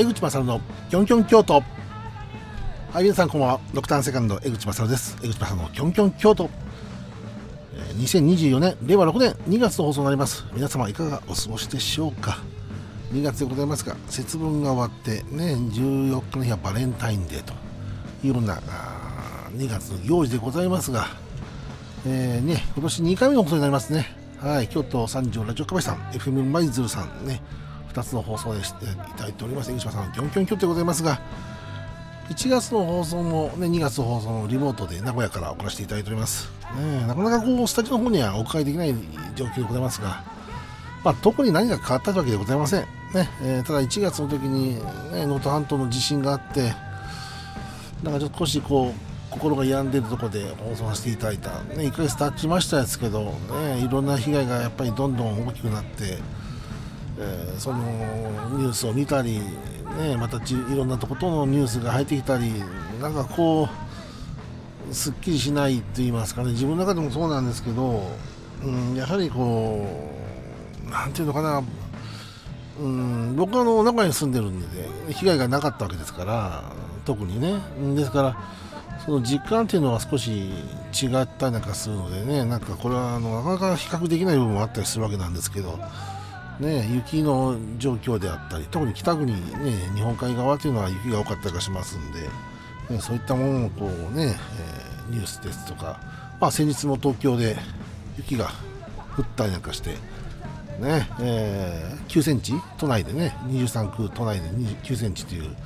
江口勝のキョンキョン京都。はい皆さんこんばんは。ドクターセカンド江口勝です。江口勝のキョンキョン京都。2024年令和6年2月の放送になります。皆様いかがお過ごしでしょうか。2月でございますが節分が終わってね14日の日はバレンタインデーと。いうような2月の行事でございますが。えーね、今年2回目の放送になりますね。はい、京都三条ラジオカメさん、FM マイズルさんね、2つの放送でしていただいております。江島さん、キョンキョンキョンでございますが、1月の放送も、ね、2月の放送もリモートで名古屋から送らせていただいております。ね、なかなかこう、スタジオの方にはお伺いできない状況でございますが、まあ、特に何が変わったわけでございません。ねえーただ1月の時に、ね、能登半島の地震があって、なんかちょっと少しこう心が病んでるところで放送させていただいた、ね、1ヶ月経ちましたですけど、ね、いろんな被害がやっぱりどんどん大きくなって、えーそのニュースを見たり、ね、またちいろんなところのニュースが入ってきたりなんかこうすっきりしないと言いますかね。自分の中でもそうなんですけど、うん、やはりこうなんていうのかなうん、僕はの名古屋に住んでるんで被害がなかったわけですから特にね。ですからその実感っていうのは少し違ったりなんかするのでねなんかこれはあのなかなか比較できない部分もあったりするわけなんですけど、ね、雪の状況であったり特に北国、ね、日本海側というのは雪が多かったりしますんで、ね、そういったものをこうね、えーニュースですとか、まあ、先日も東京で雪が降ったりなんかしてねえー9センチ都内でね23区都内で9センチという、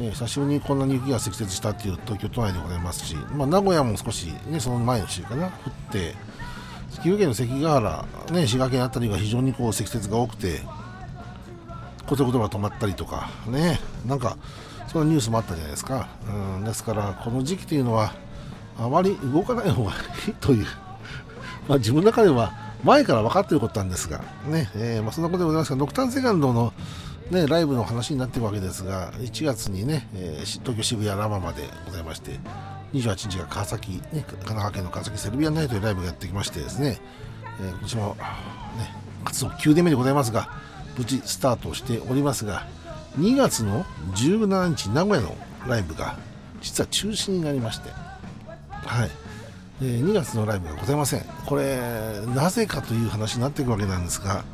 え久しぶりにこんなに雪が積雪したっていう東京都内でございますし、まあ、名古屋も少し、ね、その前の週かな降って岐阜県の関ヶ原、ね、滋賀県あたりが非常にこう積雪が多くて交通言葉が止まったりとかねなんかそんなニュースもあったじゃないですか、うん、ですからこの時期というのはあまり動かない方がいいという まあ、自分の中では前から分かっていることなんですが、ねえーまあ、そんなことでございますが、ドクターセカンドの、ね、ライブの話になっているわけですが、1月にね、えー東京渋谷ラマまでございまして、28日が川崎、ね、神奈川県の川崎セルビアンナイトでライブがやってきましてですね、えー今年も、ね、活動9年目でございますが、無事スタートしておりますが、2月の17日、名古屋のライブが実は中止になりまして、はい。えー2月のライブがございません。これ、なぜかという話になっていくわけなんですが、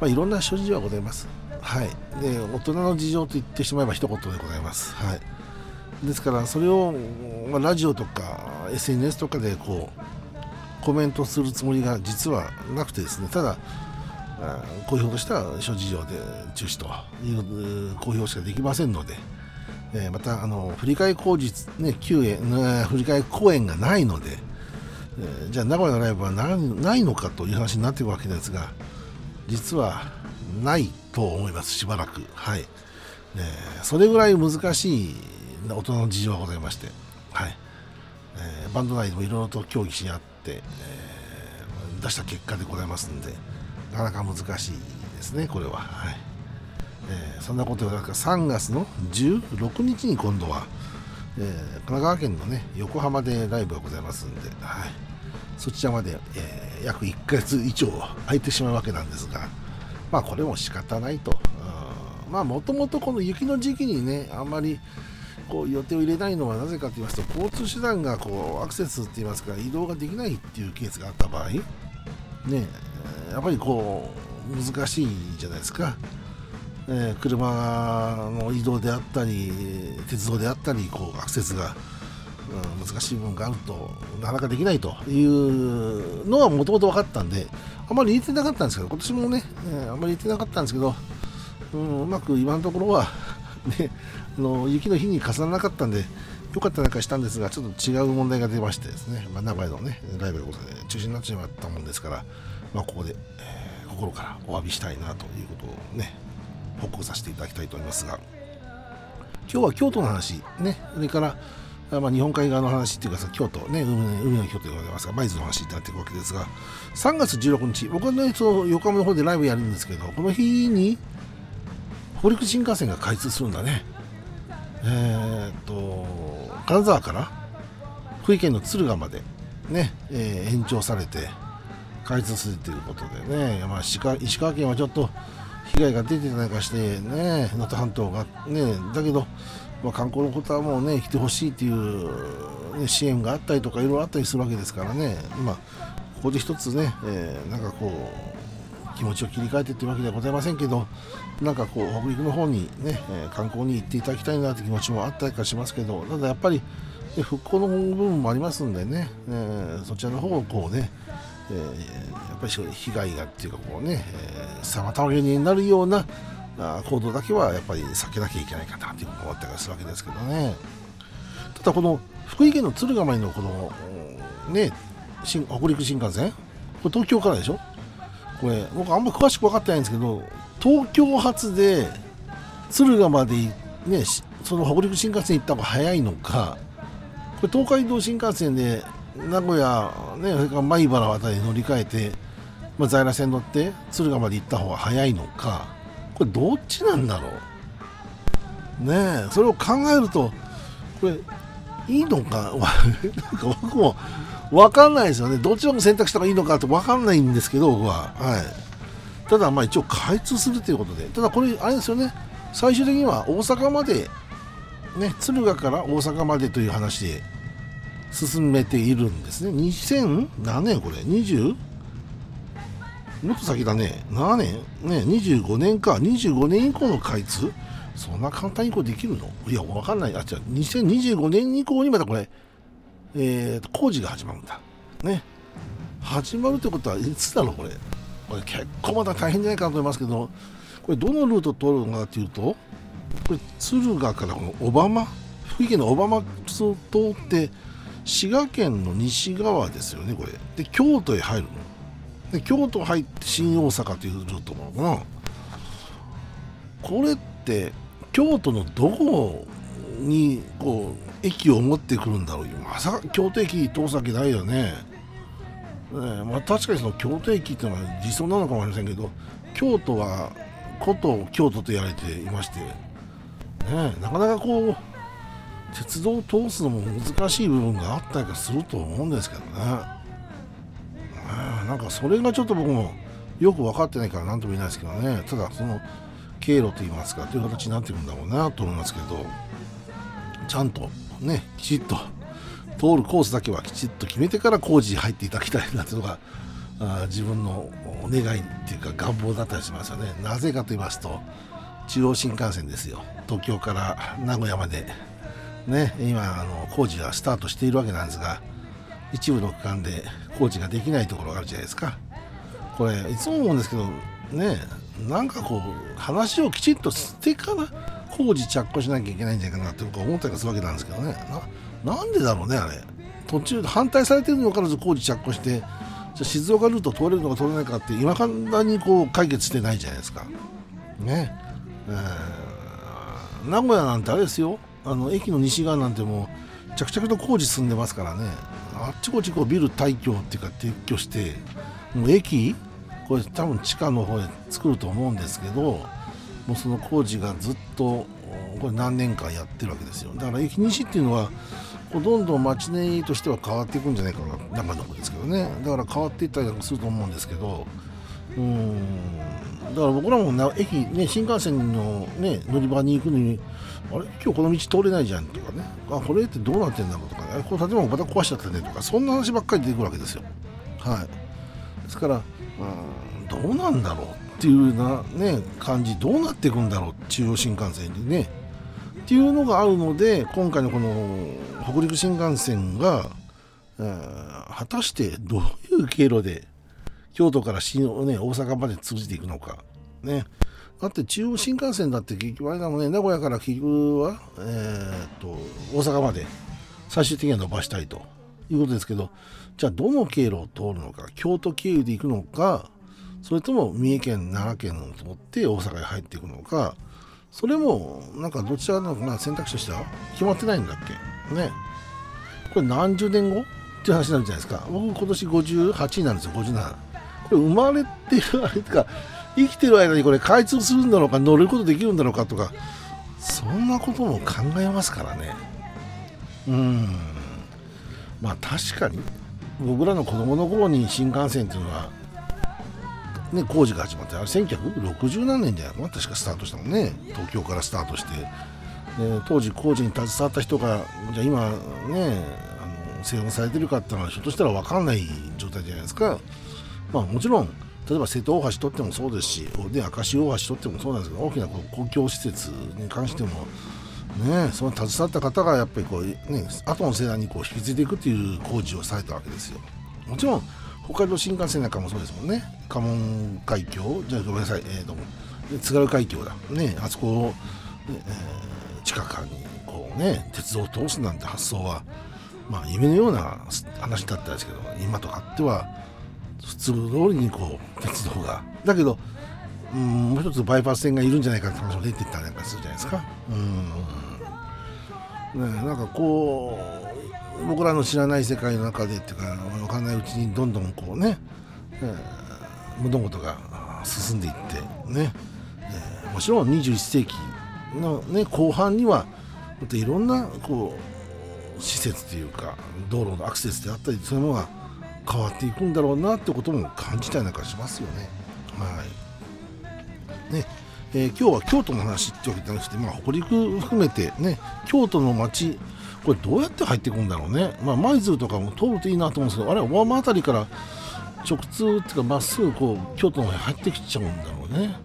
まあ、いろんな諸事情はございます。はい。で、大人の事情と言ってしまえば一言でございます。はい。ですから、それを、まあ、ラジオとか SNS とかでこう、コメントするつもりが実はなくてですね、ただ、あー公表としては諸事情で中止という公表しかできませんので、えーまたあの振り替え工事、ね、休園ね振り替公演がないので、えーじゃあ名古屋のライブはなないのかという話になっていくわけですが実はないと思いますしばらく。はい、えーそれぐらい難しい大人の事情がございましてはい、えーバンド内でもいろいろと協議し合って、えー出した結果でございますのでなかなか難しいですねこれは。はい。えーそんなことよりなんか3月の16日に今度は、えー神奈川県のね横浜でライブがございますんで、はい、そちらまで、えー約1ヶ月以上空いてしまうわけなんですがまあこれも仕方ないと。もともとこの雪の時期にねあんまりこう予定を入れないのはなぜかと言いますと交通手段がこうアクセスって言いますか移動ができないっていうケースがあった場合ねやっぱりこう難しいじゃないですか。えー車の移動であったり鉄道であったりこうアクセスが、うん難しい部分があるとなかなかできないというのはもともと分かったんであまり言えてなかったんですけど今年もね、えーあまり言ってなかったんですけど、うん、うまく今のところは、ね、あの雪の日に重ならなかったんで良かったなんかしたんですがちょっと違う問題が出ましてですね、まあ、名古屋のねライブが中止になってしまったもんですから、まあ、ここで、えー心からお詫びしたいなということをね報告させていただきたいと思いますが。今日は京都の話ね。それからまあ、日本海側の話っていうかさ京都ね海の海の京都でございますが舞鶴の話になっていくわけですが3月16日僕はねその横浜の方でライブやるんですけどこの日に北陸新幹線が開通するんだね。えーっと金沢から福井県の敦賀までね、えー延長されて開通するということでね、まあ、石川石川県はちょっと被害が出てないかしてね能登半島がねだけど、まあ、観光のことはもうね来てほしいっていう、ね、支援があったりとかいろいろあったりするわけですからねまあここで一つね、えー、なんかこう気持ちを切り替えてっていうわけではございませんけどなんかこう北陸の方にね、え観光に行っていただきたいなという気持ちもあったりかしますけどただやっぱりで復興の部分もありますんでね、えー、そちらの方をこうね、えー、やっぱり被害がっていうかこうね、えー、妨げになるようなあ行動だけはやっぱり避けなきゃいけないかなというふうに思ったりするわけですけどね。ただこの福井県の敦賀までのこのね新北陸新幹線これ東京からでしょ？これ僕あんま詳しく分かってないんですけど東京発で敦賀までねその北陸新幹線行った方が早いのかこれ東海道新幹線で名古屋、ね、それから米原辺りに乗り換えて、まあ、在来線乗って敦賀まで行った方が早いのかこれどっちなんだろう？ねえそれを考えるとこれいいのか なんか僕も分かんないですよね。どっちを選択した方がいいのかって分かんないんですけど僕は、はい、ただまあ一応開通するということでただこれあれですよね最終的には大阪までね敦賀から大阪までという話で進めているんですね。2000何年これ？20? もっと先だね。7年？ね25年か。25年以降の開通？そんな簡単にこうできるの？いやわかんない。あ違う。2025年以降にまたこれえー、工事が始まるんだ。ね。始まるってことはいつだろう、これ？これ結構まだ大変じゃないかなと思いますけど、これどのルート通るのかというと、これ敦賀からこの小浜、福井県の小浜を通って、滋賀県の西側ですよね、これ。で、京都へ入るの。で、京都入って新大阪というルートなのかな。これって、京都のどこにこう駅を持ってくるんだろうまさか京都駅通すわけないよねねまあ、確かにその京都駅っていうのは自走なのかもしれませんけど京都は古都京都と言われていまして、ね、なかなかこう鉄道を通すのも難しい部分があったりかすると思うんですけどね、ね、なんかそれがちょっと僕もよく分かってないから何とも言えないですけどね。ただその経路といいますかという形になっていくんだろうなと思いますけどちゃんとねきちっと通るコースだけはきちっと決めてから工事に入っていただきたいなというのがあ自分の願いっていうか願望だったりしますよね。なぜかと言いますと中央新幹線ですよ。東京から名古屋まで。ね今あの工事がスタートしているわけなんですが一部の区間で工事ができないところがあるじゃないですか。これいつも思うんですけどねなんかこう話をきちっとしてから工事着工しなきゃいけないんじゃないかなって僕は思ったりするわけなんですけどね。なんでだろうねあれ。途中で反対されてるにもからず工事着工してじゃ静岡ルート通れるのか通れないかって今簡単にこう解決してないじゃないですか。ね。えー、名古屋なんてあれですよ。あの駅の西側なんてもう着々と工事進んでますからね。あっちこっちこうビル退去っていうか撤去してもう駅これ多分地下の方へ作ると思うんですけどもうその工事がずっとこれ何年間やってるわけですよ。だから駅西っていうのはどんどん街根としては変わっていくんじゃないかな生のですけどね。だから変わっていったりすると思うんですけど。うん。だから僕らもな駅、ね、新幹線の、ね、乗り場に行くのにあれ？今日この道通れないじゃんとかね。あこれってどうなってんだろうとかね。この建物また壊しちゃったねとか。そんな話ばっかり出てくるわけですよ。はい。ですからうんどうなんだろうっていうな、ね、感じ。どうなっていくんだろう中央新幹線でね。っていうのがあるので今回のこの北陸新幹線が、え、果たしてどういう経路で京都から新、ね、大阪まで通じていくのかね。だって中央新幹線だって結局あれだもんね名古屋から結局は、えー、っと大阪まで最終的には伸ばしたいと。いうことですけどじゃあどの経路を通るのか京都経由で行くのかそれとも三重県奈良県を通って大阪に入っていくのかそれもなんかどちらの選択肢としては決まってないんだっけ？ね。これ何十年後っていう話になるじゃないですか。僕今年58になるんですよ。57これ生まれてるあれか生きてる間にこれ開通するんだろうか乗ることできるんだろうかとか。そんなことも考えますからね。うん。まあ確かに僕らの子供の頃に新幹線っていうのはね、工事が始まってあれ1960何年じゃないかな。確かスタートしたもんね。東京からスタートして。で当時工事に携わった人がじゃあ今ねあの制御されてるかっていうのはひょっとしたら分かんない状態じゃないですか、まあ、もちろん例えば瀬戸大橋取ってもそうですしで明石大橋取ってもそうなんですけど大きな公共施設に関してもねその携わった方がやっぱりこう、ね、後の世代にこう引き継いでいくっていう工事をされたわけですよ。もちろん北海道新幹線なんかもそうですもんね。関門海峡。じゃあごめんなさい、えー、と津軽海峡だ。ねあそこを、えー、近くにこうね鉄道を通すなんて発想はまあ夢のような話だったんですけど今とかっては普通通りにこう鉄道が。だけどうんもう一つバイパス線がいるんじゃないかって話も出てったりなんかするじゃないですか。うん。ねなんかこう僕らの知らない世界の中でっていうか分かんないうちにどんどんこうね、えー、物事が進んでいってね、えー、もちろん21世紀の、ね、後半にはまたいろんなこう施設というか道路のアクセスであったりそういうものが変わっていくんだろうなってことも感じたりなんかしますよね。はいねえー、今日は京都の話ってわけじゃなくて、まあ、北陸含めてね京都の街これどうやって入っていくんだろうね、まあ、舞鶴とかも通るといいなと思うんですけどあれは大間辺りから直通っていうかまっすぐこう京都の方に入ってきちゃうんだろうね。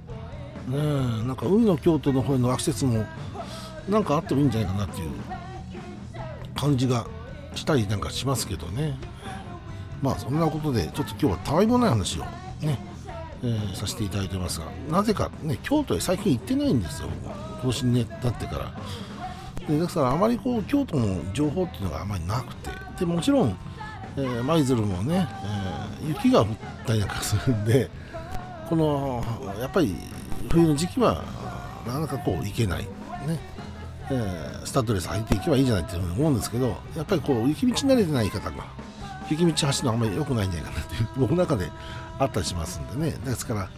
ねなんか海の京都の方へのアクセスもなんかあってもいいんじゃないかなっていう感じがしたりなんかしますけどね。まあそんなことでちょっと今日はたわいもない話をね、えー、させていただいてますがなぜかね京都へ最近行ってないんですよ更新になってから。でだからあまりこう京都の情報っていうのがあまりなくて。でもちろん舞鶴、えー、もね、えー、雪が降ったりなんかするんでこのやっぱり冬の時期はなかなかこう行けない。ね。えー、スタッドレス履いていけばいいじゃないって思うんですけどやっぱりこう雪道に慣れてない方が雪道走るのはあんまり良くないんじゃないかなという僕の中であったりしますんでね。ですから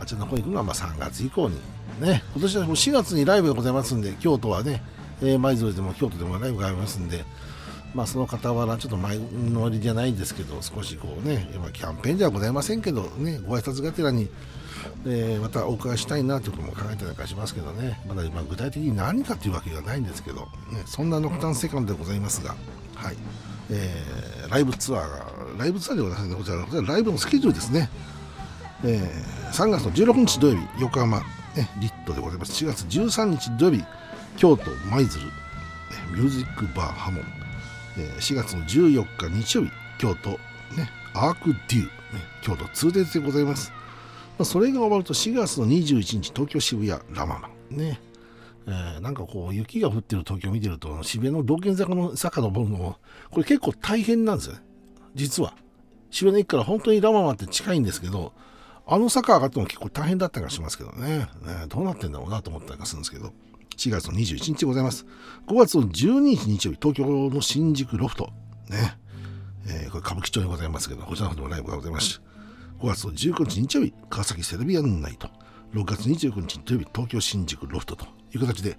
あちらの方に行くのはま3月以降にね。今年はもう4月にライブがございますんで京都はねえー、舞鶴でも京都でもライブがありますんで、まあ、その傍ら、ちょっと前乗りじゃないんですけど、少しこうね、今キャンペーンじゃございませんけど、ね、ご挨拶がてらに、えー、またお伺いしたいなということも考えてなんかしますけどね、まだ今具体的に何かというわけではないんですけど、ね、そんなノクタンセカンドでございますが、はい、えー、ライブツアーが、ライブツアーでございますね、こちら、こちらライブのスケジュールですね。えー、3月の16日土曜日、横浜、ね、リットでございます。4月13日土曜日、京都舞鶴ミュージックバーハモン4月の14日日曜日京都、ね、アークデュー、ね、京都通鉄でございます、まあ、それが終わると4月の21日東京渋谷ラママ。ね。えー、なんかこう雪が降ってる東京を見てると渋谷の道玄坂の坂登るのこれ結構大変なんですよね。実は。渋谷の駅から本当にラママって近いんですけどあの坂上がっても結構大変だったりしますけどね。ねどうなってんだろうなと思ったりするんですけど。4月の21日でございます。5月の12日日曜日、東京の新宿ロフト。ね。えー、これ歌舞伎町にございますけど、こちらの方でもライブがございます。5月の19日日曜日、川崎セルビアンナイト。6月29日土曜日、東京新宿ロフトという形で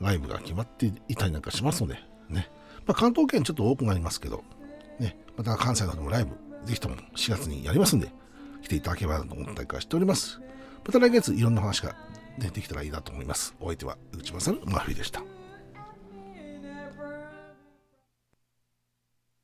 ライブが決まっていたりなんかしますので、ね。まあ、関東圏ちょっと多くなりますけど、ね。また関西の方でもライブ、ぜひとも4月にやりますんで、来ていただければと思ったりしております。また来月いろんな話が出てきたらいいなと思います。お相手は内間さん、マフィーでした。